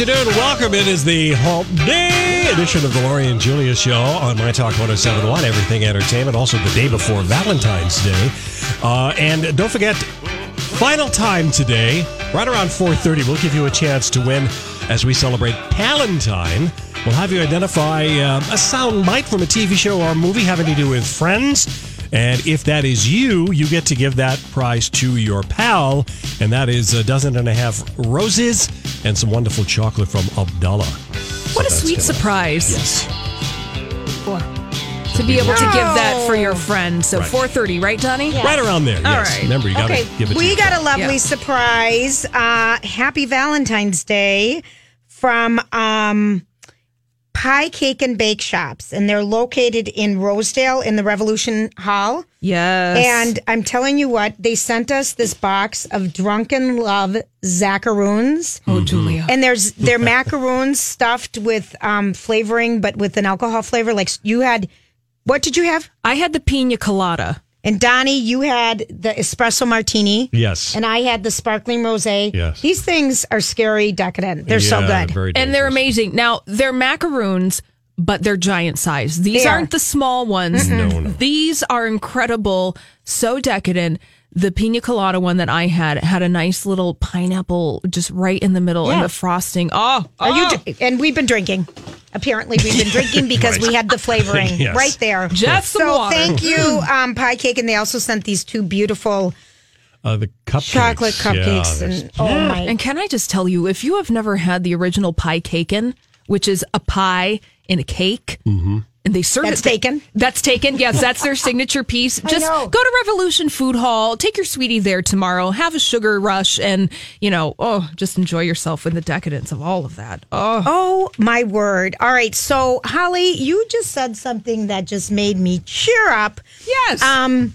Afternoon. Welcome. It is the Hump Day edition of the Lori and Julia Show on My Talk 1071, Everything Entertainment, also the day before Valentine's Day. Uh, and don't forget, final time today, right around 4.30, we'll give you a chance to win as we celebrate Palentine. We'll have you identify uh, a sound bite from a TV show or movie having to do with friends. And if that is you, you get to give that prize to your pal. And that is a dozen and a half roses and some wonderful chocolate from Abdallah. What a sweet gonna- surprise Yes. to be able to give that for your friend. So Right. 4:30, right, Donnie? Right around there. All yes. right. Remember, you got to Okay, give it we your got a lovely Yeah. surprise. Uh, happy Valentine's Day from um, Pie Cake and Bake Shops, and they're located in Rosedale in the Revolution Hall. Yes. And I'm telling you what, they sent us this box of Drunken Love Zackaroons. oh, Julia. And there's they're macaroons stuffed with um, flavoring, but with an alcohol flavor. Like you had, what did you have? I had the pina colada. And Donnie, you had the espresso martini. Yes. And I had the sparkling rosé. Yes. These things are scary, decadent. They're so good. Very And they're amazing. Now, they're macaroons, but they're giant size. These They are. aren't the small ones. Mm-hmm. No, no. These are incredible, so decadent. The pina colada one that I had had a nice little pineapple just right in the middle and the frosting. Oh, Are you? oh. dr- And we've been drinking. Apparently, we've been drinking because we had the flavoring Yes. right there. Just some so water. thank you, um, pie cake, and they also sent these two beautiful Uh, the cupcakes. chocolate cupcakes. there's- and oh my! And can I just tell you, if you have never had the original PieCaken, which is a pie in a cake, and they serve That's it. taken? That's taken. Yes, that's their signature piece. Just go to Revolution Food Hall, take your sweetie there tomorrow, have a sugar rush, and you know, oh, just enjoy yourself in the decadence of all of that. Oh, Oh my word! All right, so Holly, you just said something that just made me cheer up. yes. Um,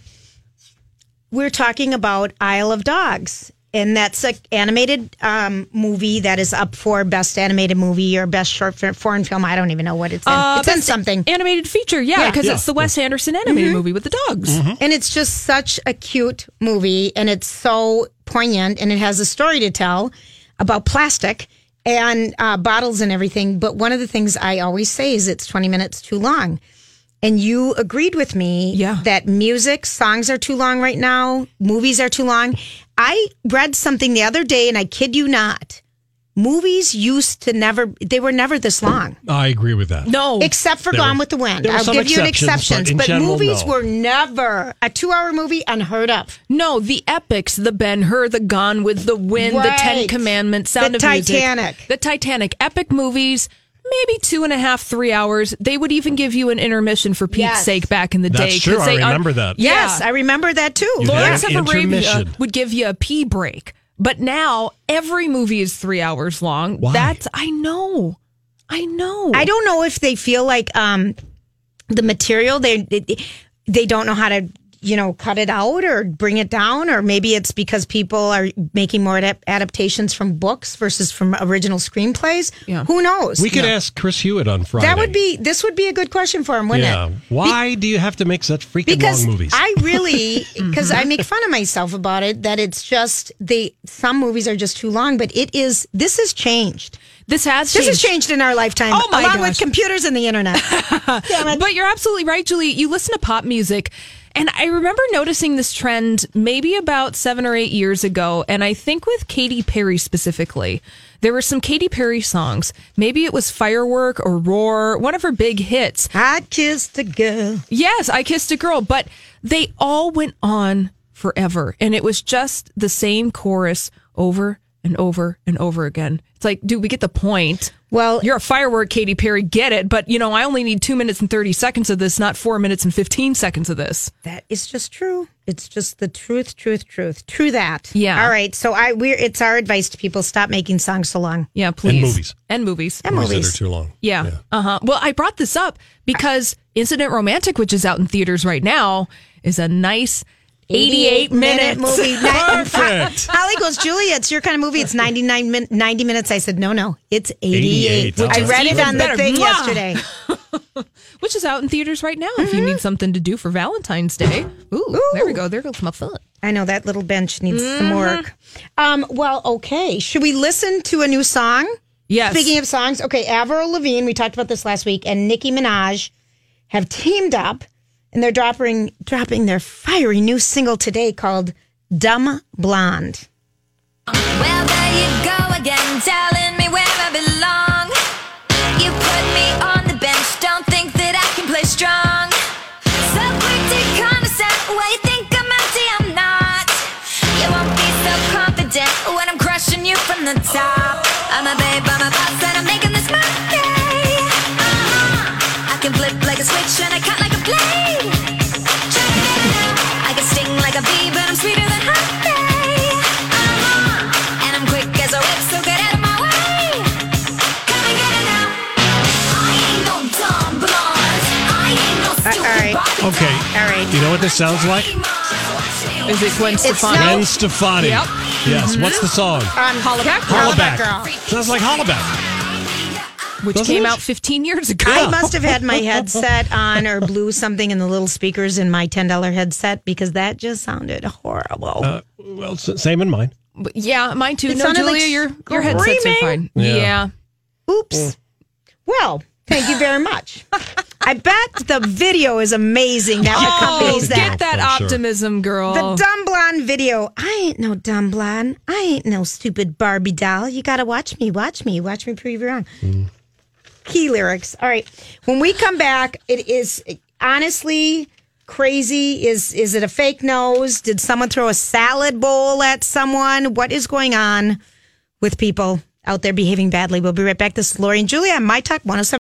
we're talking about Isle of Dogs, and that's an animated um, movie that is up for best animated movie or best short fi- foreign film. I don't even know what it's in. Uh, it's in something, animated feature, yeah, Yeah. because Yeah. it's the Wes Anderson animated movie with the dogs. and it's just such a cute movie, and it's so poignant, and it has a story to tell about plastic and uh, bottles and everything. But one of the things I always say is it's twenty minutes too long. And you agreed with me Yeah. that music, songs are too long right now, movies are too long. I read something the other day, and I kid you not, movies used to never, they were never this long, I agree with that. No, except for There Gone were- with the Wind. there I'll some give you an exception, exceptions, but but, general, movies no. were never a two hour movie unheard of. No, the epics, the Ben Hur, the Gone with the Wind, the Ten Commandments, Sound The of Music, Titanic. the Titanic, epic movies. Maybe two and a half, three hours. They would even give you an intermission for Pete's Yes. sake back in the That's day. true. 'cause I they un- remember that. Yeah. Yes, I remember that too. You had Lawrence an of Arabia would give you a pee break, but now every movie is three hours long. Why? That's I know, I know. I don't know if they feel like um, the material they, they they don't know how to you know cut it out or bring it down, or maybe it's because people are making more adap- adaptations from books versus from original screenplays. Yeah. Who knows? We could ask Chris Hewitt on Friday. that would be this would be a good question for him, wouldn't Yeah. it? Why do you have to make such freaking because long movies? I really because I make fun of myself about it that it's just they some movies are just too long, but it is this has changed. this has This changed. has changed in our lifetime, Oh my along gosh. with computers and the internet. But you're absolutely right, Julie. You listen to pop music, and I remember noticing this trend maybe about seven or eight years ago, and I think with Katy Perry specifically. There were some Katy Perry songs. Maybe it was Firework or Roar, one of her big hits. I kissed a girl. Yes, I Kissed a Girl, but they all went on forever. And it was just the same chorus over and over and over again. It's like, dude, we get the point. Well- you're a firework, Katy Perry. Get it, but you know, I only need two minutes and thirty seconds of this, not four minutes and fifteen seconds of this. That is just true. It's just the truth, truth, truth. True that. Yeah. All right. So I we're it's our advice to people stop making songs so long. Yeah, please. And movies. and movies. And Movies That are too long. Yeah. Uh huh. Well, I brought this up because Incident Romantic, which is out in theaters right now, is a nice 88 minute movie. Perfect. Holly goes, Julia, it's your kind of movie. It's 99 min- 90 minutes. I said, no, no, it's 88. 88. I read it even on the better. thing yesterday. which is out in theaters right now. If you need something to do for Valentine's Day, ooh, there we go. There goes my foot. I know that little bench needs some Mm-hmm. work. Um, well, okay. Should we listen to a new song? Yes. Speaking of songs, okay, Avril Lavigne, we talked about this last week, and Nicki Minaj have teamed up and they're dropping dropping their fiery new single today called Dumb Blonde. Well, there you go again, telling me where I belong. You put me on the bench, don't think that I can play strong. So quick to condescend, well, you think I'm empty, I'm not. You won't be so confident when I'm crushing you from the top. This sounds like? Is it Gwen Stefani? Gwen Stefani. Yep. Yes. What's the song? Um, Hollaback. Hollaback. Girl. Sounds like Hollaback. which Doesn't came it? out 15 years ago. I must have had my headset on or blew something in the little speakers in my $10 headset because that just sounded horrible. Uh, well, same in mine. But yeah, mine too. It no, Julia, like your your headsets are fine. Yeah. Yeah. Oops. Well, thank you very much. I bet the video is amazing that oh, accompanies that. Oh, Get that I'm sure. optimism, girl. The dumb blonde video. I ain't no dumb blonde. I ain't no stupid Barbie doll. You got to watch me. Watch me. Watch me prove you wrong. Mm. Key lyrics. All right. When we come back, it is honestly crazy. Is is it a fake nose? Did someone throw a salad bowl at someone? What is going on with people out there behaving badly? We'll be right back. This is Lori and Julia on My Talk 107.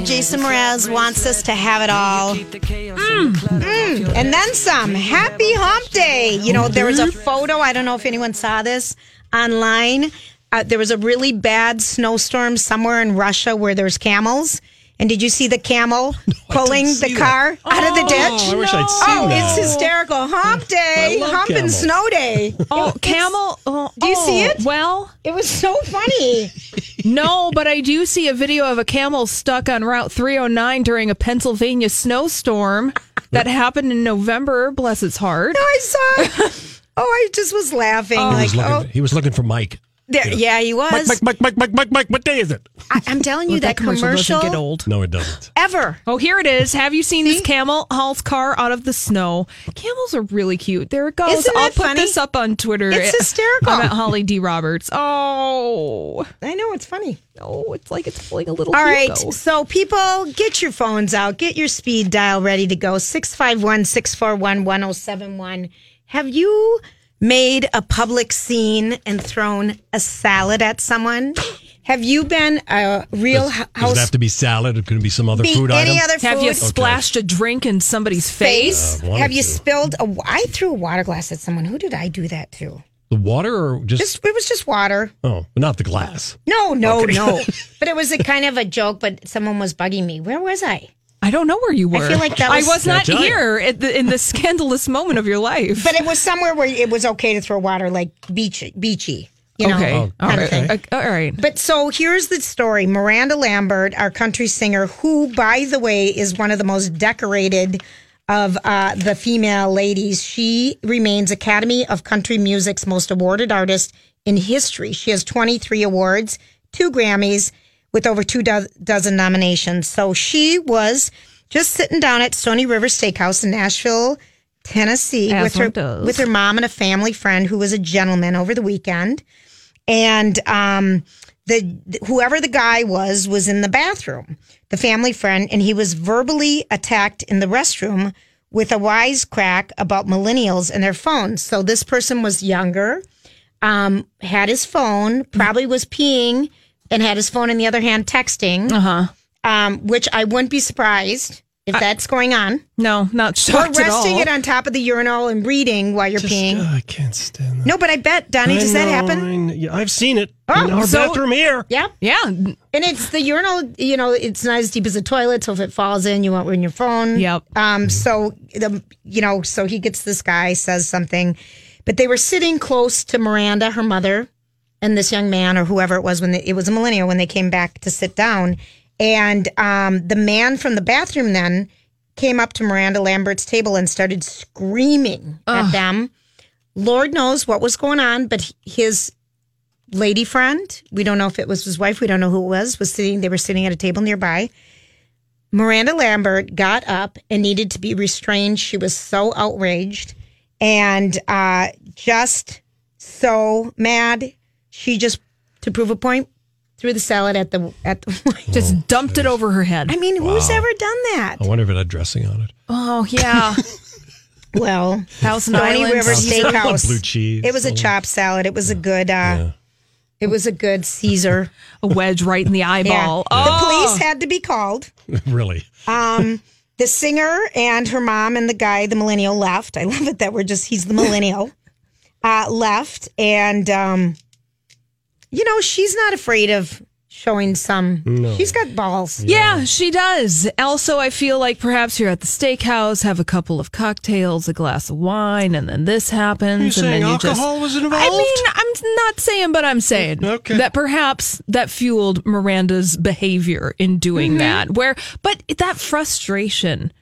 So Jason Mraz wants us to have it all. Mm, mm, and then some. Happy Hump Day. You know, there was a photo. I don't know if anyone saw this online. Uh, there was a really bad snowstorm somewhere in Russia where there's camels. And did you see the camel pulling the see car out of the oh, ditch? I wish I'd oh, seen Oh, that. it's hysterical. Hump Day. I love Hump and snow day. oh, camel. Oh, Do you see oh, it? Well, It was so funny. no, but I do see a video of a camel stuck on Route 309 during a Pennsylvania snowstorm that happened in November. Bless its heart. No, I saw it. Oh, I just was laughing. He like, was looking. oh, He was looking for Mike. There, yeah, he was. Mike, Mike, Mike, Mike, Mike, Mike. What day is it? I, I'm telling you, that, commercial, doesn't get old. No, it doesn't. ever. Oh, here it is. Have you seen this camel hauls car out of the snow? Camels are really cute. There it goes. Isn't I'll put funny? this up on Twitter. It's hysterical. I'm at Holly D. Roberts. Oh, I know it's funny. oh, it's like it's pulling a little. All right, Hugo. so people, get your phones out, get your speed dial ready to go. 651 641 1071. Have you made a public scene and thrown a salad at someone? Have you been a real Does, hou- does house it have to be salad? It could be some other be food any item. other food? Have you splashed a drink in somebody's face? face? Uh, have you to. spilled a? I threw a water glass at someone. Who did I do that to? the water or just, Just it was just water. oh, but not the glass. No, no, no. But it was a kind of a joke. But someone was bugging me. Where was I? I don't know where you were. I feel like that was- I was not Can't tell you. here at the, in the scandalous moment of your life. But it was somewhere where it was okay to throw water, like beachy, beachy. You know, okay, Oh, all kind of thing. Uh, all right. But so here's the story: Miranda Lambert, our country singer, who, by the way, is one of the most decorated of uh, the female ladies. She remains Academy of Country Music's most awarded artist in history. She has 23 awards, two Grammys, with over two do- dozen nominations. So she was just sitting down at Stony River Steakhouse in Nashville, Tennessee, As with her with her mom and a family friend who was a gentleman over the weekend and um, the whoever the guy was was in the bathroom, the family friend, and he was verbally attacked in the restroom with a wisecrack about millennials and their phones. So this person was younger, um, had his phone, probably was peeing, and had his phone in the other hand texting. Uh huh. Um, which I wouldn't be surprised if that's going on. No, not Or shocked at all. resting it on top of the urinal and reading while you're Just, peeing. uh, I can't stand that. no, but I bet Donnie, does I that happen? I, yeah, I've seen it Oh, in our so- bathroom here. Yeah. yeah, And it's the urinal, you know, it's not as deep as a toilet. So if it falls in, you won't ruin your phone. Yep. Um, so the, you know, so he gets this guy, says something, but they were sitting close to Miranda, her mother, and this young man or whoever it was when they, it was a millennial when they came back to sit down. And um, the man from the bathroom then came up to Miranda Lambert's table and started screaming at them. Lord knows what was going on, but his lady friend, we don't know if it was his wife, we don't know who it was, was sitting, they were sitting at a table nearby. Miranda Lambert got up and needed to be restrained. She was so outraged and uh, just so mad. She just, to prove a point, threw the salad at the at the. just dumped it over her head. I mean, who's ever done that? I wonder if it had dressing on it. Oh yeah, Well, Thousand Stony Islands. River Steakhouse. Blue cheese. It was a chopped salad. It was a good. uh It was a good Caesar. a wedge right in the eyeball. The Oh, police had to be called. really. Um, the singer and her mom and the guy, the millennial, left. I love it that we're just he's the millennial. Uh, left and um, you know she's not afraid of showing some. She's got balls. Yeah, she does. Also, I feel like perhaps you're at the steakhouse, have a couple of cocktails, a glass of wine, and then this happens. You and saying then you alcohol just, was involved? I mean, I'm not saying, but I'm saying Okay. that perhaps that fueled Miranda's behavior in doing Mm-hmm. that. Where, but that frustration,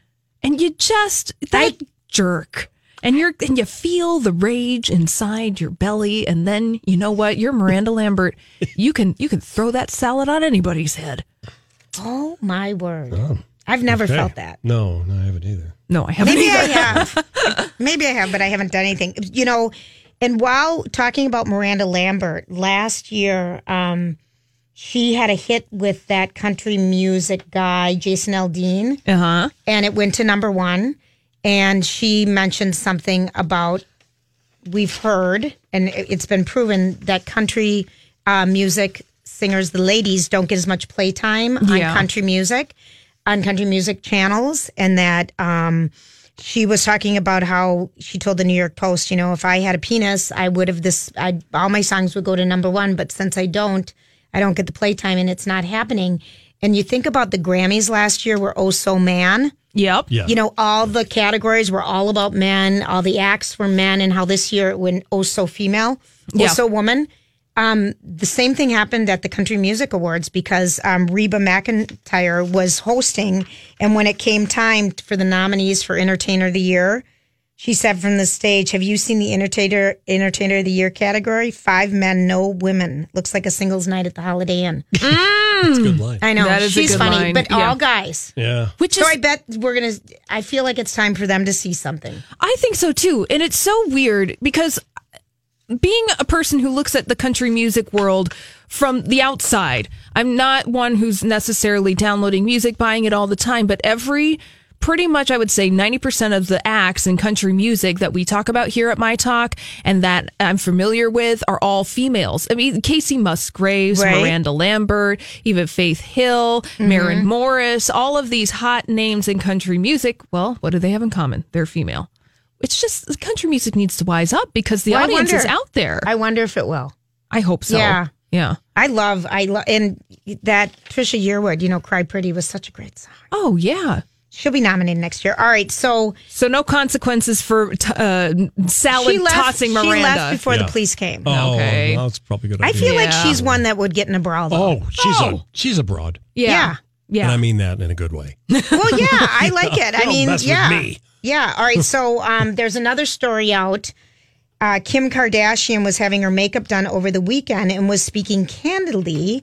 and you just that jerk. And you're and you feel the rage inside your belly, and then you know what? You're Miranda Lambert. You can you can throw that salad on anybody's head. Oh my word! I've never Okay. felt that. No, no, I haven't either. No, I haven't. Maybe I have. Maybe I have, but I haven't done anything. You know, and while talking about Miranda Lambert, last year, um, she had a hit with that country music guy, Jason Aldean, Uh huh. and it went to number one. And she mentioned something about we've heard, and it- it's been proven that country uh, music singers, the ladies, don't get as much playtime Yeah. on country music, on country music channels, and that um, she was talking about how she told the New York Post, you know, if I had a penis, I would have this, I all my songs would go to number one, but since I don't, I don't get the playtime, and it's not happening. And you think about the Grammys last year were Oh So Man Yep. Yeah. you know, all the categories were all about men, all the acts were men, and how this year it went oh so female, oh Yeah. so woman. Um, the same thing happened at the Country Music Awards because um, Reba McEntire was hosting, and when it came time for the nominees for Entertainer of the Year, she said from the stage, "Have you seen the Entertainer Entertainer of the Year category? Five men, no women. Looks like a singles night at the Holiday Inn." That's a good hmm. line. I know That is a she's good funny, line, but yeah. all guys. Yeah. Which is, So I bet we're gonna. I feel like it's time for them to see something. I think so too. And it's so weird because being a person who looks at the country music world from the outside, I'm not one who's necessarily downloading music, buying it all the time, but every pretty much I would say 90% of the acts in country music that we talk about here at My Talk and that I'm familiar with are all females. I mean, Kacey Musgraves, Right. Miranda Lambert, even Faith Hill, mm-hmm. Maren Morris, all of these hot names in country music. Well, what do they have in common? They're female. It's just country music needs to wise up because the Well, audience is out there. I, I wonder if it will. I hope so. Yeah. Yeah. I love, I love, and that Trisha Yearwood, you know, "Cry Pretty" was such a great song. Oh, yeah. She'll be nominated next year. All right, so So no consequences for t- uh, salad she left. tossing Miranda. She left before Yeah. the police came. Oh, Okay. well, that's probably a good. I idea. feel like she's one that would get in a brawl. Though. Oh, she's Oh. a she's a broad, yeah. Yeah. Yeah. and I mean that in a good way. Well, yeah, I like it. I Don't mean, mess with yeah, me. yeah. All right, so um, there's another story out. Uh, Kim Kardashian was having her makeup done over the weekend and was speaking candidly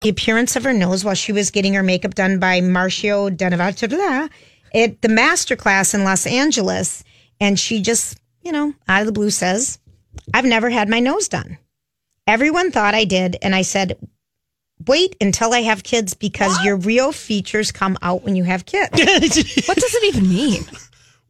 the appearance of her nose while she was getting her makeup done by Marcio Denavata at the master class in Los Angeles. And she just, you know, out of the blue says, I've never had my nose done. Everyone thought I did. And I said, wait until I have kids because your real features come out when you have kids. What does it even mean?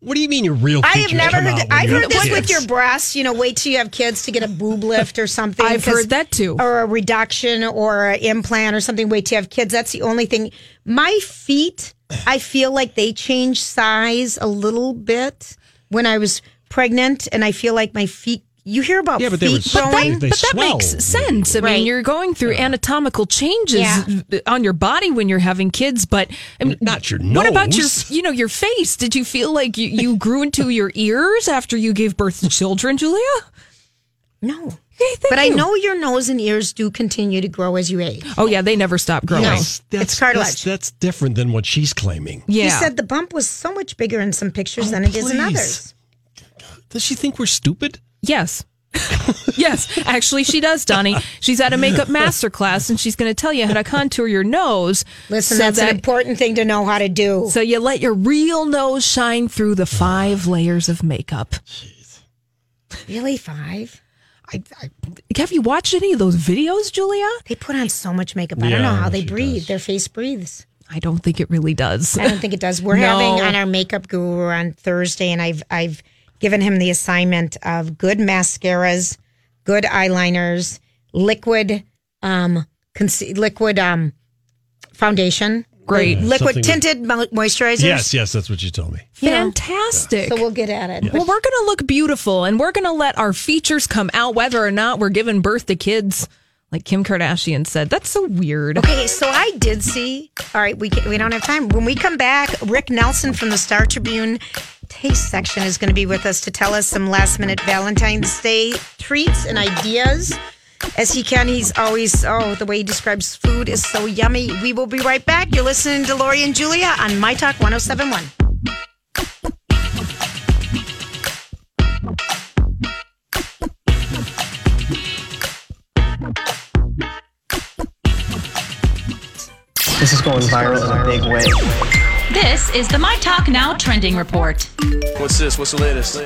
What do you mean your real I have never come heard. out That. I've heard have this kids? with your breasts. You know, wait till you have kids to get a boob lift or something. I've heard that too. or a reduction or an implant or something. Wait till you have kids. That's the only thing. My feet, I feel like they change size a little bit when I was pregnant, and I feel like my feet. You hear about Yeah, but they were feet But growing? They but that makes sense. I Right. mean, you're going through anatomical changes Yeah. on your body when you're having kids, but I mean, Not your nose. What about your, you know, your face? Did you feel like you, you grew into your ears after you gave birth to children, Julia? no. Okay, thank But I know your nose and ears do continue to grow as you age. Oh yeah, they never stop growing. No. That's, It's cartilage. That's, that's different than what she's claiming. Yeah. He said the bump was so much bigger in some pictures Oh, than it is in oh, others. Does she think we're stupid? Yes. yes, actually, she does, Donnie. She's at a makeup master class, and she's going to tell you how to contour your nose. Listen, so that's that- an important thing to know how to do. So you let your real nose shine through the five layers of makeup. Jeez. Really, five? I, I, have you watched any of those videos, Julia? They put on so much makeup. I don't know how they breathe. does. Their face breathes. I don't think it really does. I don't think it does. We're No. having on our makeup guru on Thursday, and I've I've given him the assignment of good mascaras, good eyeliners, liquid um conce- liquid um foundation, Great. liquid tinted mo- moisturizers. Yes, yes, that's what you told me. Fantastic. So we'll get at it. well, we're going to look beautiful and we're going to let our features come out whether or not we're giving birth to kids. Like Kim Kardashian said, that's so weird. Okay, so I did see. All right, we we don't have time. When we come back, Rick Nelson from the Star Tribune taste section is going to be with us to tell us some last minute Valentine's Day treats and ideas. As he can, he's always oh the way he describes food is so yummy. We will be right back. You're listening to Lori and Julia on My Talk 1071. This is going viral in a big way. This is the My Talk Now trending report. What's this? What's the latest?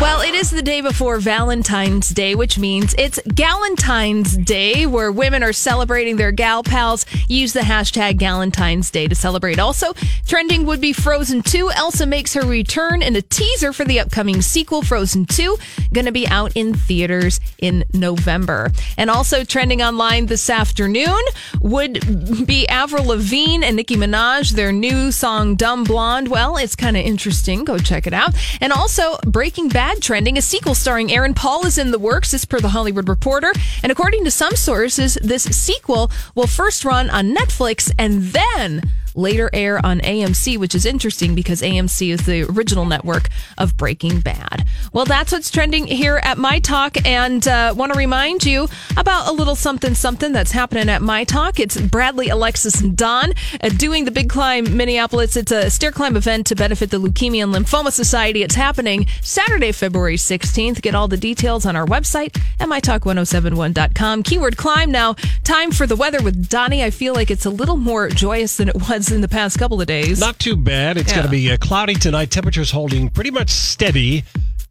Well, it is the day before Valentine's Day, which means it's Galentine's Day, where women are celebrating their gal pals. Use the hashtag Galentine's Day to celebrate. Also, trending would be Frozen 2. Elsa makes her return in a teaser for the upcoming sequel, Frozen 2, going to be out in theaters in November. And also trending online this afternoon would be Avril Lavigne and Nicki Minaj, their new song Dumb Blonde. Well, it's kind of interesting. Go check it out. And also Breaking Bad trending. A sequel starring Aaron Paul is in the works. as per the Hollywood Reporter. And according to some sources, this sequel will first run on Netflix and then later air on AMC, which is interesting because AMC is the original network of Breaking Bad. Well, that's what's trending here at My Talk, and uh, want to remind you about a little something something that's happening at My Talk. It's Bradley, Alexis, and Don uh, doing the Big Climb Minneapolis. It's a stair climb event to benefit the Leukemia and Lymphoma Society. It's happening Saturday, February 16th. Get all the details on our website at mytalk1071.com. Keyword climb. Now, time for the weather with Donnie. I feel like it's a little more joyous than it was in the past couple of days. Not too bad. It's going to be uh, cloudy tonight. Temperatures holding pretty much steady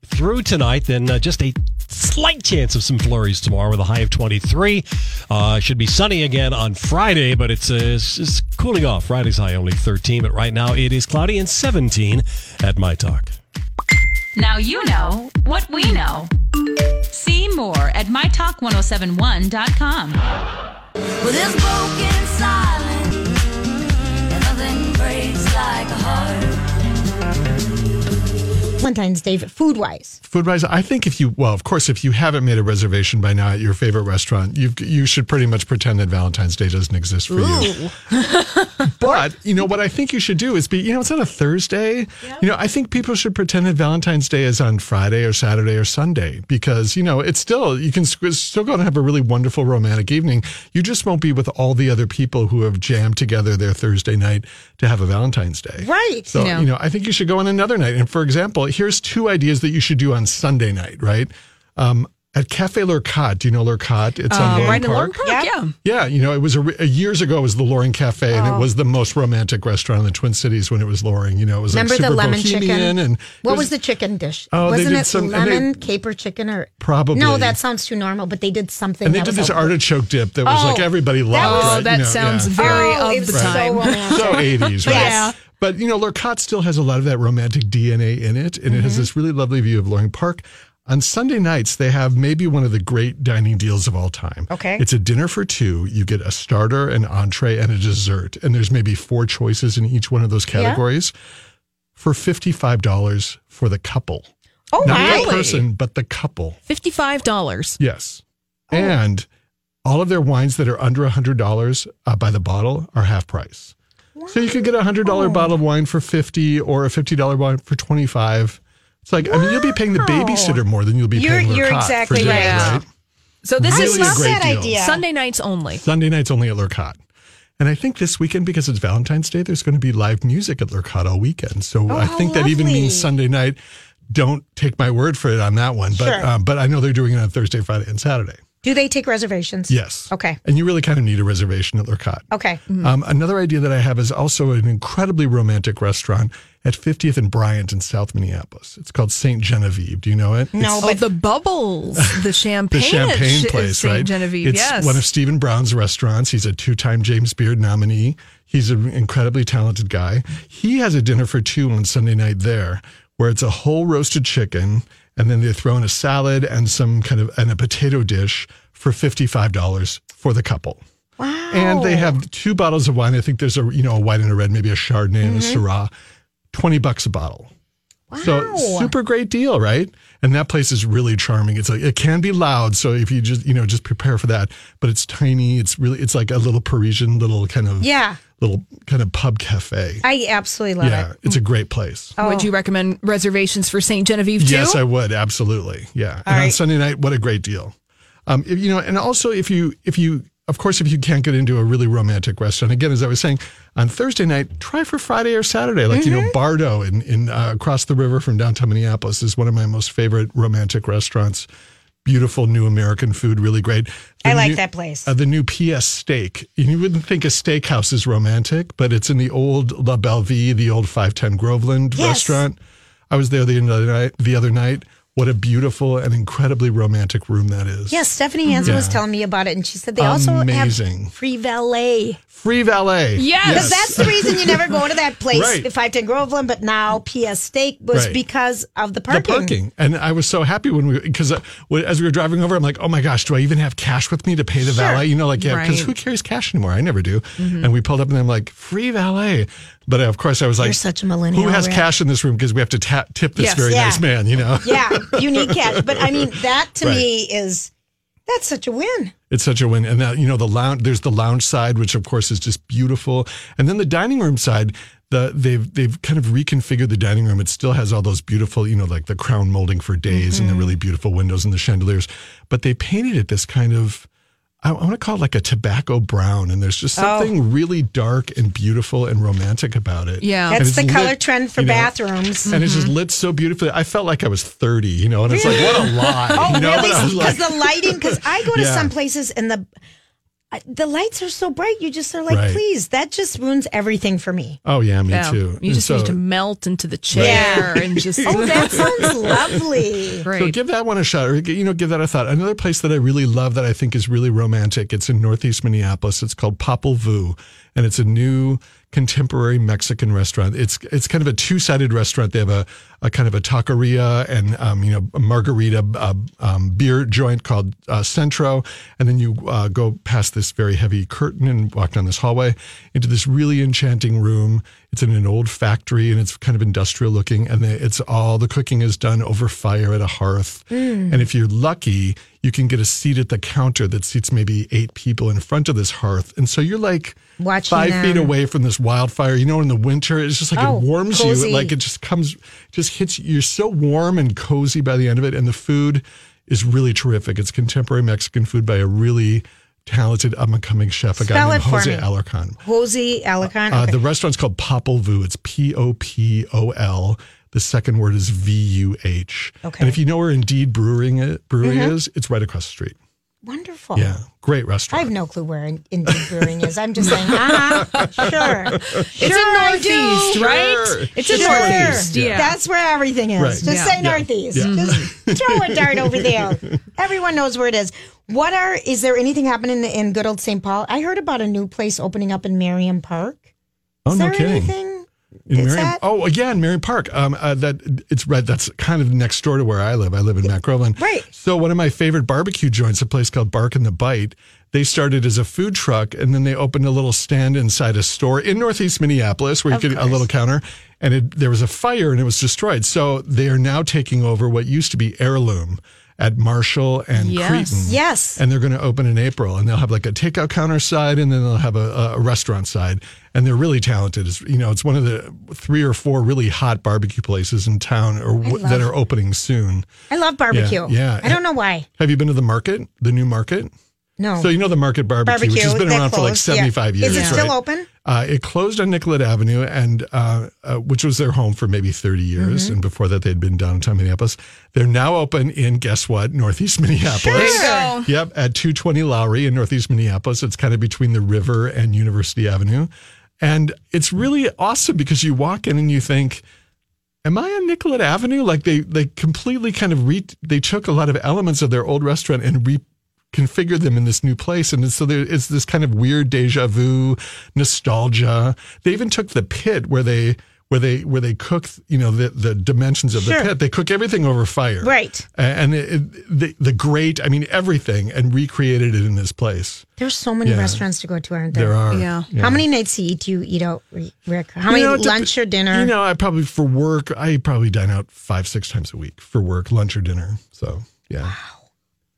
through tonight. Then uh, just a slight chance of some flurries tomorrow with a high of 23. Uh, should be sunny again on Friday, but it's, uh, it's, it's cooling off. Friday's high only 13, but right now it is cloudy and 17 at My Talk. Now you know what we know. See more at mytalk1071.com. Well, breaks like a heart. Valentine's Day food wise? Food wise, I think if you, well, of course, if you haven't made a reservation by now at your favorite restaurant, you you should pretty much pretend that Valentine's Day doesn't exist for you. but you know what I think you should do is be, you know, it's on a Thursday. You know, I think people should pretend that Valentine's Day is on Friday or Saturday or Sunday because you know it's still you can still go and have a really wonderful romantic evening. You just won't be with all the other people who have jammed together their Thursday night to have a Valentine's Day. Right. So, Yeah. you know, I think you should go on another night. And for example, here's two ideas that you should do on Sunday night, right? Um, at Cafe Lurcat, do you know Lurcat? It's on Loring right in Loring Park. Park, Yeah. yeah. Yeah, you know, it was a, re- years ago. It was the Loring Cafe, and Oh. it was the most romantic restaurant in the Twin Cities when it was Loring. You know, it was Remember like the lemon bohemian, chicken? and What it was, the chicken dish? Oh, they Wasn't did it some- and they- lemon caper chicken or Probably. No, that sounds too normal. But they did something. And they that did was this helpful. artichoke dip that was Oh, like everybody loved. was- Oh, right? that You know, sounds yeah. very Oh, of the time. romantic. so 80s, right? Yeah. But you know, Lurcat still has a lot of that romantic DNA in it, and it Mm-hmm. has this really lovely view of Loring Park. On Sunday nights, they have maybe one of the great dining deals of all time. Okay. It's a dinner for two. You get a starter, an entree, and a dessert. And there's maybe four choices in each one of those categories for $55 for the couple. Oh, Not my. the person, but the couple. $55. Yes. Oh. And all of their wines that are under $100 uh, by the bottle are half price. So you could get a $100 Oh. bottle of wine for 50 or a $50 wine for 25 It's like, I mean, you'll be paying the babysitter more than you'll be You're- paying you're exactly for dinner, right. right? So this Really is a love great that deal. idea. Sunday nights only. Sunday night's only at Lurcat. And I think this weekend, because it's Valentine's Day, there's going to be live music at Lurcat all weekend. So I Oh, think that even means Sunday night. Don't take my word for it on that one, but Sure. um, but I know they're doing it on Thursday, Friday, and Saturday. Do they take reservations? Yes. Okay. And you really kind of need a reservation at Lurcat. Okay. Um, another idea that I have is also an incredibly romantic restaurant at 50th and Bryant in South Minneapolis. It's called St. Genevieve. Do you know it? No, Oh, but the bubbles, the champagne, the champagne at place, St. right? Genevieve. It's yes, one of Stephen Brown's restaurants. He's a two-time James Beard nominee. He's an incredibly talented guy. He has a dinner for two on Sunday night there, where it's a whole roasted chicken, and then they throw in a salad and some kind of and a potato dish for fifty-five dollars for the couple. wow. And they have two bottles of wine. I think there's a you know a white and a red, maybe a Chardonnay and a Mm-hmm. Syrah. Twenty bucks a bottle. Wow. So super great deal, right? And that place is really charming. It's like it can be loud, so if you just you know just prepare for that. But it's tiny. It's really it's like a little Parisian little kind of Yeah. Little kind of pub cafe. I absolutely love yeah, it. Yeah, it's a great place. Would you recommend reservations for St. Genevieve too? Yes, I would absolutely. Yeah, and on. Sunday night, what a great deal. Um, if, you know, and also if you if you of course if you can't get into a really romantic restaurant, again as I was saying on Thursday night, try for Friday or Saturday. Like you Mm-hmm. know, Bardo in in uh, across the river from downtown Minneapolis is one of my most favorite romantic restaurants. Beautiful new American food, really great. The I like new- that place. Uh, the new PS Steak. You wouldn't think a steakhouse is romantic, but it's in the old La Belle Vie, the old 510 Groveland Yes. restaurant. I was there the other night. The other night. What a beautiful and incredibly romantic room that is. Yes, Stephanie Hansen was Yeah. telling me about it, and she said they also Amazing. have free valet. Free valet. Yes. Because that's the reason you never go to that place, Right. the 510 Groveland, but now PS Steak was Right. because of the parking. The parking, and I was so happy when we because uh, as we were driving over, I'm like, oh my gosh, do I even have cash with me to pay the valet? You know, like yeah, because Right. who carries cash anymore? I never do. And we pulled up, and I'm like, free valet. But of course, I was like, You're such a millennial, Who has cash in this room? Because we have to ta- tip this Yes. very Yeah. nice man. You know. Yeah, you need cash. But I mean, that to Right. me is that's such a win. It's such a win. And that, you know, the lounge, there's the lounge side, which of course is just beautiful. And then the dining room side, the, they've, they've kind of reconfigured the dining room. It still has all those beautiful, you know, like the crown molding for days and the mm-hmm. really beautiful windows and the chandeliers, but they painted it this kind of, I, I want to call it like a tobacco brown. And there's just oh. something really dark and beautiful and romantic about it. Yeah. That's it's the color trend for you know, bathrooms. And it's just mm-hmm. lit so beautifully. I felt like I was 30, you know, and it's like, what a lie. Oh, you know? really? But I was Because like, the lighting. Because I go to Yeah. some places and the the lights are so bright. You just are like, Right. please. That just ruins everything for me. oh, yeah, me Yeah. too. You And just so- need to melt into the chair and just. Oh, that sounds lovely. great. So give that one a shot, or you know, give that a thought. Another place that I really love that I think is really romantic. It's in Northeast Minneapolis. It's called Popol Vuh, and it's a new contemporary Mexican restaurant. It's it's kind of a two sided restaurant. They have a, a kind of a taqueria and um, you know a margarita uh, um, beer joint called uh, Centro, and then you uh, go past this very heavy curtain and walk down this hallway into this really enchanting room. It's in an old factory and it's kind of industrial looking, and it's all the cooking is done over fire at a hearth. Mm. And if you're lucky, you can get a seat at the counter that seats maybe eight people in front of this hearth, and so you're like Watching five feet away from this wildfire. You know, in the winter, it's just like Oh, it warms cozy. you. Like it just comes, just hits you. You're so warm and cozy by the end of it. And the food is really terrific. It's contemporary Mexican food by a really talented up and coming chef, a Spell guy named Jose. Alarcon. Jose Alicant. Uh, Okay. The restaurant's called Popol Vuh. It's P O P O L. The second word is V U H. Okay. And if you know where Indeed Brewing it, Brewing Mhm. is, it's right across the street. Wonderful. Yeah, great restaurant. I have no clue where In- Indeed Brewing is. I'm just saying, uh-huh, sure. It's in Northeast, right? It's in Sure. Northeast. Yeah. That's where everything is. Right. Just Yeah. say Yeah. Northeast. Yeah. Just throw a dart over there. Everyone knows where it is. What are, is there anything happening in good old St. Paul? I heard about a new place opening up in Merriam Park. oh, Is no kidding. anything? In Is Merriam, that- oh, yeah, in Merriam Park. Um, uh, that it's right. That's kind of next door to where I live. I live in Mount Groveland. Right. So one of my favorite barbecue joints, a place called Bark and the Bite. They started as a food truck, and then they opened a little stand inside a store in Northeast Minneapolis, where you Of could a course. little counter, and it, there was a fire and it was destroyed. So they are now taking over what used to be Heirloom at Marshall and Yes. Cretin. Yes. And they're going to open in April, and they'll have like a takeout counter side, and then they'll have a, a restaurant side. And they're really talented. It's, you know, it's one of the three or four really hot barbecue places in town, or w- that are opening soon. I love barbecue. yeah. I don't know why. Have you been to the market, the new market? No. So you know the Market Barbecue, barbecue. which has been around for like closed, yeah. seventy five years. Is it still right? open? Uh, it closed on Nicollet Avenue, and uh, uh, which was their home for maybe 30 years. Mm-hmm. And before that, they'd been downtown Minneapolis. They're now open in, guess what, Northeast Minneapolis. Go. Yep, at 220 Lowry in Northeast Minneapolis. It's kind of between the river and University Avenue. And it's really awesome because you walk in and you think, Am I on Nicollet Avenue? Like they they completely kind of re they took a lot of elements of their old restaurant and reconfigured them in this new place, and so there is this kind of weird deja vu nostalgia. They even took the pit where they where they where they cook you know the the dimensions of Sure. the pit. They cook everything over fire, Right. And it, it, the the grate, I mean everything, and recreated it in this place. There's so many Yeah. restaurants to go to, aren't there? There are, Yeah. How many nights you eat do you eat out, Rick? How many You know, it dep- lunch or dinner? You know, I probably for work, I probably dine out five, six times a week for work, lunch or dinner. So yeah.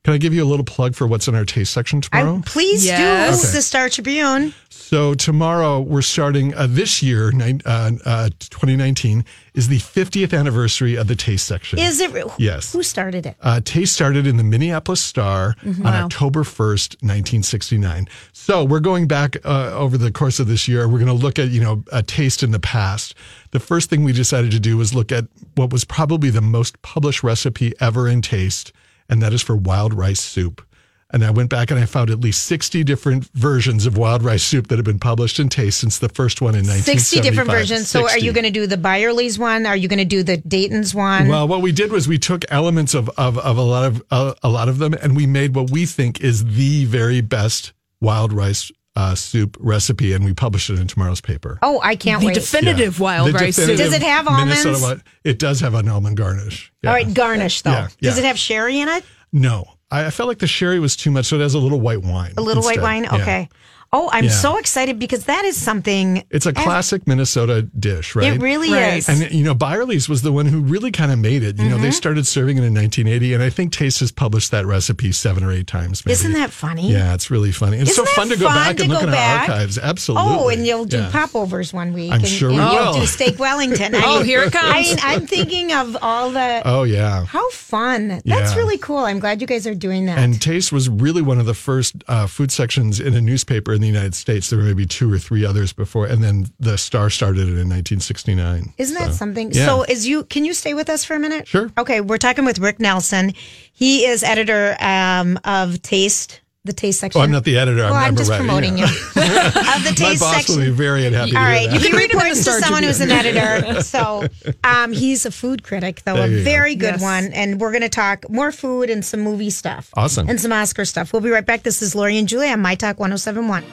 Can I give you a little plug for what's in our taste section tomorrow? I, please Yes. do. Okay. The Star Tribune. so tomorrow we're starting uh, this year, nine, uh, uh, 2019 is the 50th anniversary of the taste section. Is it? Yes. Who started it? Uh, Taste started in the Minneapolis Star on October 1st, 1969. So we're going back uh, over the course of this year. We're going to look at, you know, a taste in the past. The first thing we decided to do was look at what was probably the most published recipe ever in taste, and that is for wild rice soup. And I went back and I found at least 60 different versions of wild rice soup that have been published in taste since the first one in 1975. 60 different versions. So are you going to do the Byerly's one? Are you going to do the Dayton's one? Well, what we did was we took elements of of, of a lot of uh, a lot of them, and we made what we think is the very best wild rice uh, soup recipe, and we publish it in tomorrow's paper. oh, I can't The wait. definitive wild The rice soup. Does it have almonds? wi- it does have an almond garnish. Yeah. All right, garnish though. Yeah, Does it have sherry in it? No, I, I felt like the sherry was too much, so it has a little white wine. A little white instead. wine? Yeah. Okay. Oh, I'm Yeah. so excited because that is something. It's a classic Minnesota dish, right? It really Right. is. And you know, Byerly's was the one who really kind of made it. You know, Mm-hmm. they started serving it in 1980, and I think Taste has published that recipe seven or eight times. Maybe. Isn't that funny? Yeah, it's really funny. It's Isn't so that fun to go fun back to and look go in back? our archives. Absolutely. Oh, and you'll do Yeah. popovers one week. I'm and, sure and we you'll do steak Wellington. I Oh, mean, here it comes. I mean, I'm thinking of all the. Oh yeah. How fun! That's Yeah. really cool. I'm glad you guys are doing that. And Taste was really one of the first uh, food sections in a newspaper in the United States. There were maybe two or three others before, and then the Star started it in 1969. Isn't that something? yeah. So, is you? Can you stay with us for a minute? Sure. Okay, we're talking with Rick Nelson. He is editor um, of Taste, the taste section. Oh, I'm not the editor. Well, I'm, I'm just promoting yeah. you. of the taste My boss section. will be very unhappy. All right, you can report to someone who's an editor. So um, he's a food critic, though there a very go. good yes. one, and we're going to talk more food and some movie stuff. Awesome, and some Oscar stuff. We'll be right back. This is Lori and Julie on My Talk 1071.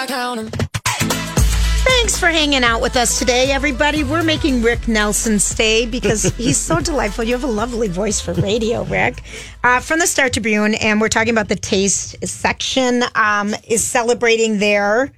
I Thanks for hanging out with us today, everybody. We're making Rick Nelson stay because he's so delightful. You have a lovely voice for radio, Rick. Uh, from the Star Tribune, and we're talking about the taste section um, is celebrating their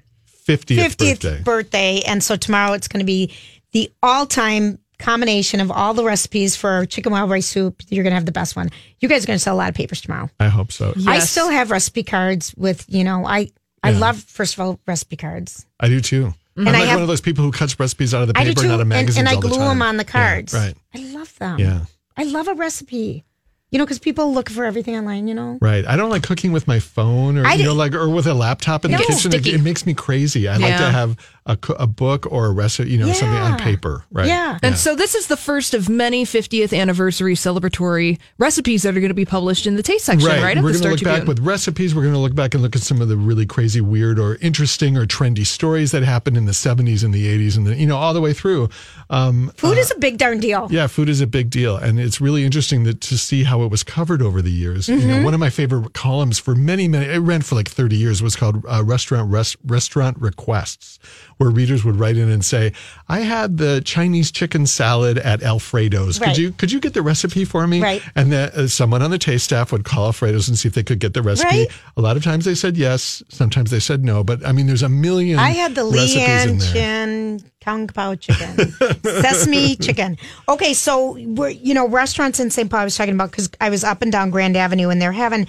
50th, 50th birthday. birthday. And so tomorrow it's going to be the all time combination of all the recipes for chicken wild rice soup. You're going to have the best one. You guys are going to sell a lot of papers tomorrow. I hope so. I still have recipe cards with, you know, I. I love, first of all, recipe cards. I do too. Mm-hmm. I'm And I like have- one of those people who cuts recipes out of the paper and out of and, and I the glue time. them on the Yeah, cards. right. I love them. Yeah. I love a recipe. You know, because people look for everything online. You know, Right. I don't like cooking with my phone or I you know like or with a laptop in No. the kitchen. It, it makes me crazy. I like to have a, a book or a recipe, you know, something on paper. Right. Yeah. And so this is the first of many 50th anniversary celebratory recipes that are going to be published in the taste section, right? Right. We're going to look Tribune. back with recipes. We're going to look back and look at some of the really crazy, weird, or interesting or trendy stories that happened in the 70s and the 80s and the, you know, all the way through. Um, food is a big darn deal. yeah, food is a big deal, and it's really interesting that, to see how it was covered over the years. Mm-hmm. know, one of my favorite columns for many, many it ran for like thirty years was called uh, restaurant res- restaurant requests, where readers would write in and say, "I had the Chinese chicken salad at Alfredo's. Right. Could you could you get the recipe for me?" Right. And then uh, someone on the taste staff would call Alfredo's and see if they could get the recipe. Right. A lot of times they said yes. Sometimes they said no. But I mean, there's a million. I had the recipes in Leanne there. Chin Kung Pao chicken, sesame chicken. Okay, so we're you know restaurants in St. Paul. I was talking about because I was up and down Grand Avenue, and they're having.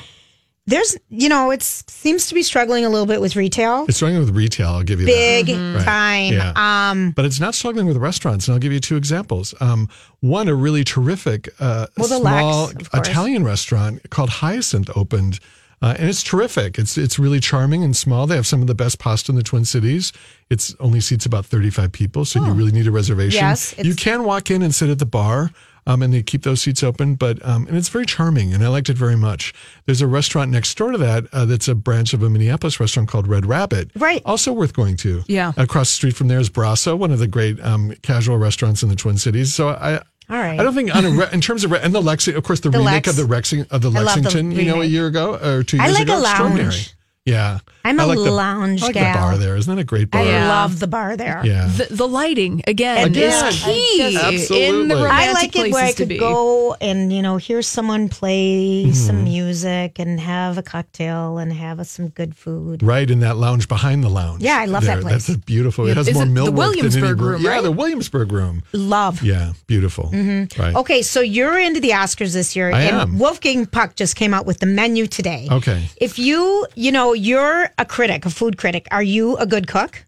There's you know it seems to be struggling a little bit with retail, It's struggling with retail. I'll give you big that. Right. time. Yeah. Um, but it's not struggling with restaurants. And I'll give you two examples. Um, one, a really terrific uh, Well, the Lex, small. Italian restaurant called Hyacinth opened. Uh, and it's terrific. It's it's really charming and small. They have some of the best pasta in the Twin Cities. It's only seats about thirty five people, so you really need a reservation. Oh. Yes, you can walk in and sit at the bar, um, and they keep those seats open. But um, and it's very charming, and I liked it very much. There's a restaurant next door to that uh, that's a branch of a Minneapolis restaurant called Red Rabbit. Right. Also worth going to. Yeah. Across the street from there is Brasa, one of the great um, casual restaurants in the Twin Cities. So I. All right. I don't think on re- in terms of re- and the Lexi, of course, the, The remake Lex. of the Rexing of the love the Lexington, you know, a year ago or two years I like ago, a extraordinary. lounge. Yeah, I'm I a like the, lounge I like gal. the bar there. Isn't that a great bar? I Yeah. love the bar there. yeah. the, the lighting again, Again. is key I in the Absolutely. romantic I like it places where I could be. go and you know hear someone play Mm-hmm. some music and have a cocktail and have a, some good food. Right in that lounge behind the lounge. Yeah, I love that place. That's a beautiful. Yeah, It has is more it the millwork than any Williamsburg brew- room, Yeah, right? the Williamsburg room. Love. Yeah, beautiful. Right. Okay, so you're into the Oscars this year, I and am. Wolfgang Puck just came out with the menu today. Okay. If you, you know, you're a critic, a food critic, are you a good cook?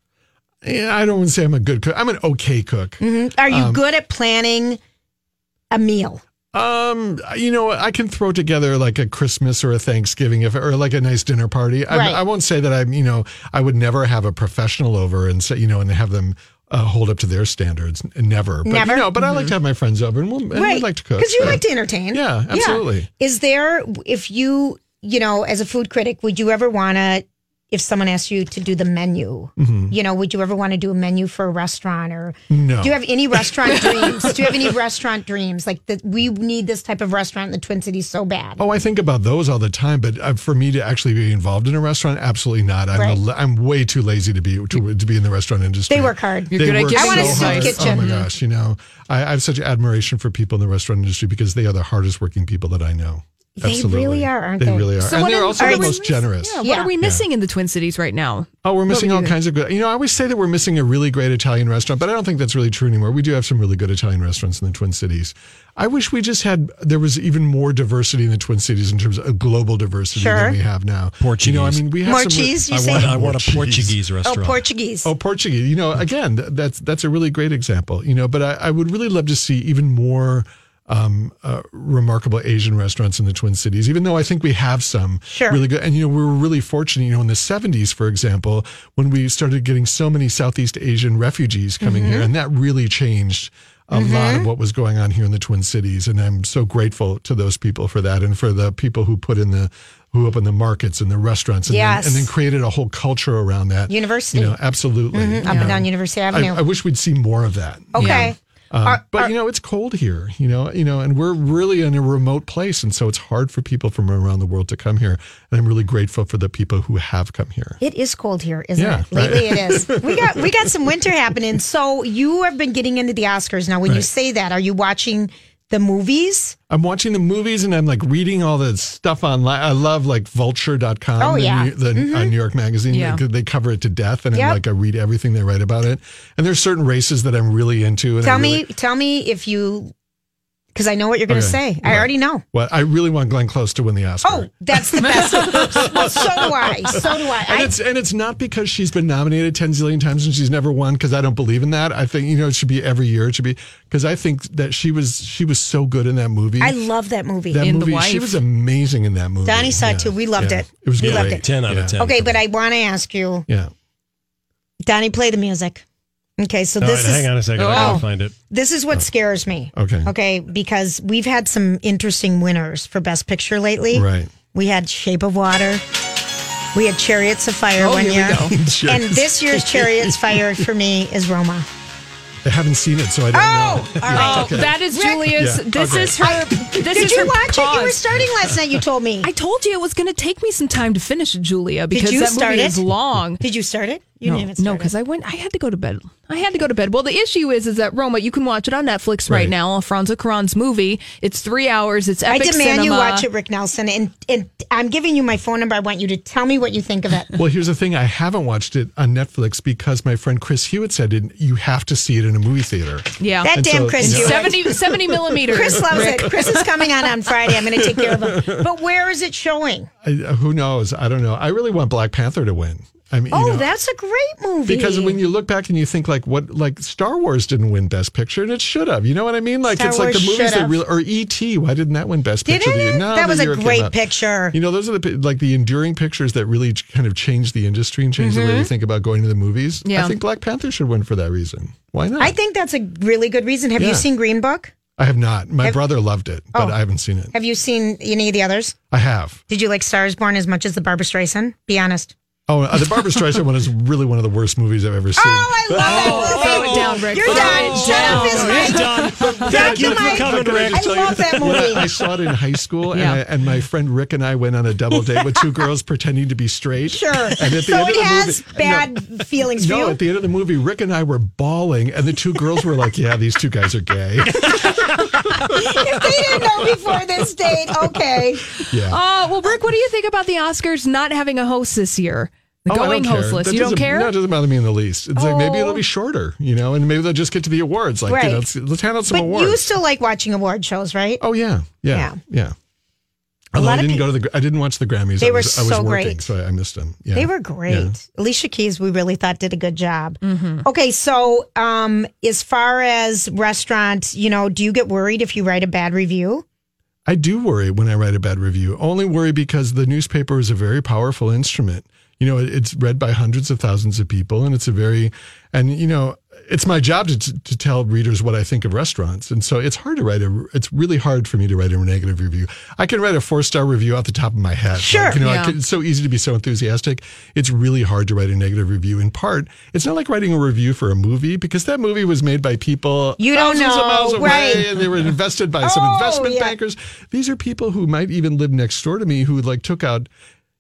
Yeah, I don't want to say I'm a good cook. I'm an okay cook. Are you good at planning a meal? Um, you know, I can throw together like a Christmas or a Thanksgiving if, or like a nice dinner party. I, Right. I won't say that I'm, you know, I would never have a professional over and say, you know, and have them uh, hold up to their standards. Never. But, Never? You know, but I like to have my friends over and we'll, and we like to cook. Because you so. like to entertain. Yeah, absolutely. Is there, if you, you know, as a food critic, would you ever want to, if someone asked you to do the menu, you know, would you ever want to do a menu for a restaurant or Mm-hmm. No. do you have any restaurant dreams? Do you have any restaurant dreams? Like that we need this type of restaurant in the Twin Cities so bad. Oh, I think about those all the time, but uh, for me to actually be involved in a restaurant, absolutely not. I'm Right. a, I'm way too lazy to be to, to be in the restaurant industry. They work hard. You're They good at work giving I want a so soup hard. kitchen. Oh my gosh, you know, I, I have such admiration for people in the restaurant industry because they are the hardest working people that I know. They Absolutely. really are, aren't they? they? really are, So and what they're are- also are the we most generous. Yeah, what Yeah. are we missing in the Twin Cities right now? Oh, we're missing would all you- kinds of good. You know, I always say that we're missing a really great Italian restaurant, but I don't think that's really true anymore. We do have some really good Italian restaurants in the Twin Cities. I wish we just had there was even more diversity in the Twin Cities in terms of global diversity Sure. than we have now. Portuguese. You know, I mean, we have More some, cheese, you I say? want, I want a Portuguese. Portuguese oh, restaurant. Portuguese. Oh, Portuguese. You know, again, that's that's a really great example. You know, but I, I would really love to see even more um, uh, remarkable Asian restaurants in the Twin Cities. Even though I think we have some Sure. really good, and you know, we were really fortunate. You know, in the '70s, for example, when we started getting so many Southeast Asian refugees coming here, and that really changed. A lot of what was going on here in the Twin Cities, and I'm so grateful to those people for that, and for the people who put in the, who opened the markets and the restaurants, and, Yes. then, and then created a whole culture around that University. You know, absolutely. Up and down University Avenue. I wish we'd see more of that. okay. Um, but you know, it's cold here. You know, you know, and we're really in a remote place, and so it's hard for people from around the world to come here. And I'm really grateful for the people who have come here. It is cold here, isn't Yeah, it? Lately, right. it is. We got we got some winter happening. So you have been getting into the Oscars now. When you say that, are you watching the movies? I'm watching the movies and I'm like reading all the stuff online. I love like vulture.com, Oh, the yeah. New- the, Mhm. uh, New York Magazine. Yeah. They, they cover it to death. And Yep. I'm like, I read everything they write about it. And there's certain races that I'm really into. And I Tell really, me, tell me if you, because I know what you're going to Okay. say. I already know. Well, I really want Glenn Close to win the Oscar. Oh, that's the best. so do I. So do I. And I it's and it's not because she's been nominated ten zillion times and she's never won because I don't believe in that. I think you know it should be every year. It should be because I think that she was she was so good in that movie. I love that movie. that In The movie. She was amazing in that movie. Donnie saw it too. We loved yeah. it. It was We great. loved it. 10 out Yeah. of 10. okay, but I want to ask you, Yeah. Donnie, play the music. Okay, so All this right, is hang on a second. I Oh. gotta find it. this is what oh. scares me. Okay. Okay, because we've had some interesting winners for Best Picture lately. Right. We had Shape of Water. We had Chariots of Fire Oh, one here we year. go. And Chariots. this year's Chariots Fire for me is Roma. I haven't seen it, so I don't Oh, know. all right. Oh, that is Rick- Julia's. Yeah, This okay. is her. This Did is you her watch it? You were cause. starting last night. You told me. I told you it was going to take me some time to finish it, Julia, because you that start movie it? is long. Did you start it? You no, didn't even no, because I went. I had to go to bed. I had to go to bed. Well, the issue is, is that Roma. You can watch it on Netflix right, Right. now. Alfonso Cuarón's movie. It's three hours. It's epic. I epic demand you watch it, Rick Nelson, and, and I'm giving you my phone number. I want you to tell me what you think of it. Well, here's the thing. I haven't watched it on Netflix because my friend Chris Hewitt said it, you have to see it in a movie theater. Yeah, That And damn so- Chris Yeah. Hewitt. 70, 70 millimeters. Chris loves it. Chris is coming on on Friday. I'm going to take care of him. But where is it showing? I, uh, who knows? I don't know. I really want Black Panther to win. I mean, Oh, you know, that's a great movie. because when you look back and you think like what like Star Wars didn't win Best Picture and it should have. You know what I mean? Like Star it's like the movies should that have. really or E.T. Why didn't that win Best Didn't Picture? the it? No, That was a year it came great picture. You know, those are the like the enduring pictures that really kind of changed the industry and change the way we mm-hmm. think about going to the movies. Yeah. I think Black Panther should win for that reason. Why not? I think that's a really good reason. Have you seen Green Book? I have not. My brother loved it, but Oh. I haven't seen it. Have you seen any of the others? I have. Did you like Stars Born as much as the Barbra Streisand? Be honest. Oh, uh, the Barbra Streisand one is really one of the worst movies I've ever seen. Oh, I love that Throw movie. it down, Rick. You're Throw done. it Shut up, down. his mic. Done. Thank you, you Mike. coming, I Rick. I love that movie. I, I saw it in high school, Yeah. and, I, and my friend Rick and I went on a double date with two girls pretending to be straight. Sure. And at the so end it of the has movie, bad feelings No, for no, you. at the end of the movie, Rick and I were bawling, and the two girls were like, "Yeah, these two guys are gay." if they didn't know before this date, okay. Yeah. Oh, well, Rick, what do you think about the Oscars not having a host this year? The Oh, I going don't care. hostless. That You don't doesn't- care? No, it doesn't bother me in the least. It's like maybe Oh. it'll be shorter, you know, and maybe they'll just get to the awards. Like, Right. you know, let's, let's hand out some But awards. you still like watching award shows, right? oh yeah, yeah, Yeah. yeah. A Although lot I of didn't peop- go to the, I didn't watch the Grammys. They I were was, I was so working, great. so I, I missed them. Yeah. They were great. Yeah. Alicia Keys, we really thought did a good job. Okay, so um, as far as restaurants, you know, do you get worried if you write a bad review? I do worry when I write a bad review. Only worry because the newspaper is a very powerful instrument. You know, it's read by hundreds of thousands of people, and it's a very, and you know, it's my job to, to tell readers what I think of restaurants, and so it's hard to write a. It's really hard for me to write a negative review. I can write a four star review off the top of my head. Sure. Like, you know, Yeah. can- it's so easy to be so enthusiastic. It's really hard to write a negative review. In part, it's not like writing a review for a movie because that movie was made by people You don't thousands of know, miles away, right. and they were invested by some Oh, investment yeah. bankers. These are people who might even live next door to me who like took out,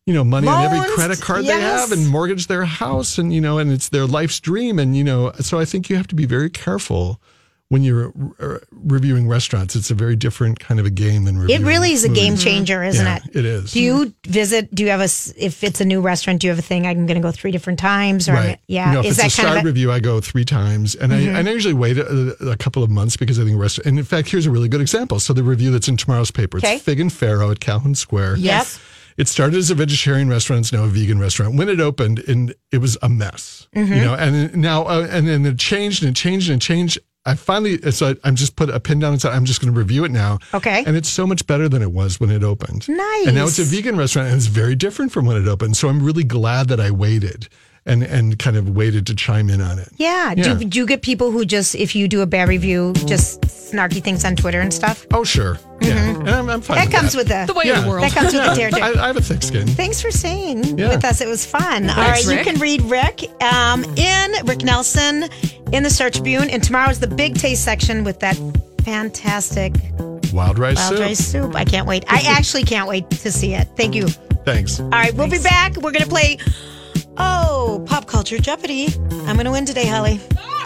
you know, money on every credit card yes. they have and mortgage their house and you know, and it's their life's dream. And you know, so I think you have to be very careful when you're uh, reviewing restaurants. It's a very different kind of a game than reviewing. It really is a game changer, isn't Yeah, it? it is. Do you visit? Do you have a, If it's a new restaurant, do you have a thing? I'm going to go three different times, or Right. yeah, You know, if is it's that a kind of? A, Mm-hmm. review, I go three times, and I, and I usually wait a, a couple of months because I think restaurant. And in fact, here's a really good example. So the review that's in tomorrow's paper, Okay. it's Fig and Farro at Calhoun Square. Yes. It started as a vegetarian restaurant. It's now a vegan restaurant. When it opened, and it was a mess, Mm-hmm. you know. And now, uh, and then it changed and it changed and it changed. I finally, so I, I'm just put a pin down and said, I'm just going to review it now. Okay. And it's so much better than it was when it opened. Nice. And now it's a vegan restaurant and it's very different from when it opened. So I'm really glad that I waited. And and kind of waited to chime in on it. Yeah. Yeah. Do, do you get people who just, if you do a bad review, just snarky things on Twitter and stuff? Oh, sure. Yeah. And I'm, I'm fine That with comes that. with the, The way Yeah. of the world. that comes with the Yeah, territory. I, I have a thick skin. Thanks for staying Yeah. with us. It was fun. All right, Rick. you can read Rick um, in Rick Nelson in the Star Tribune, and tomorrow's the big taste section with that fantastic Wild rice wild soup. rice soup. I can't wait. I actually can't wait to see it. Thank you. Thanks. All right, we'll be back. We're gonna play. Oh, pop culture Jeopardy! I'm gonna win today, Holly.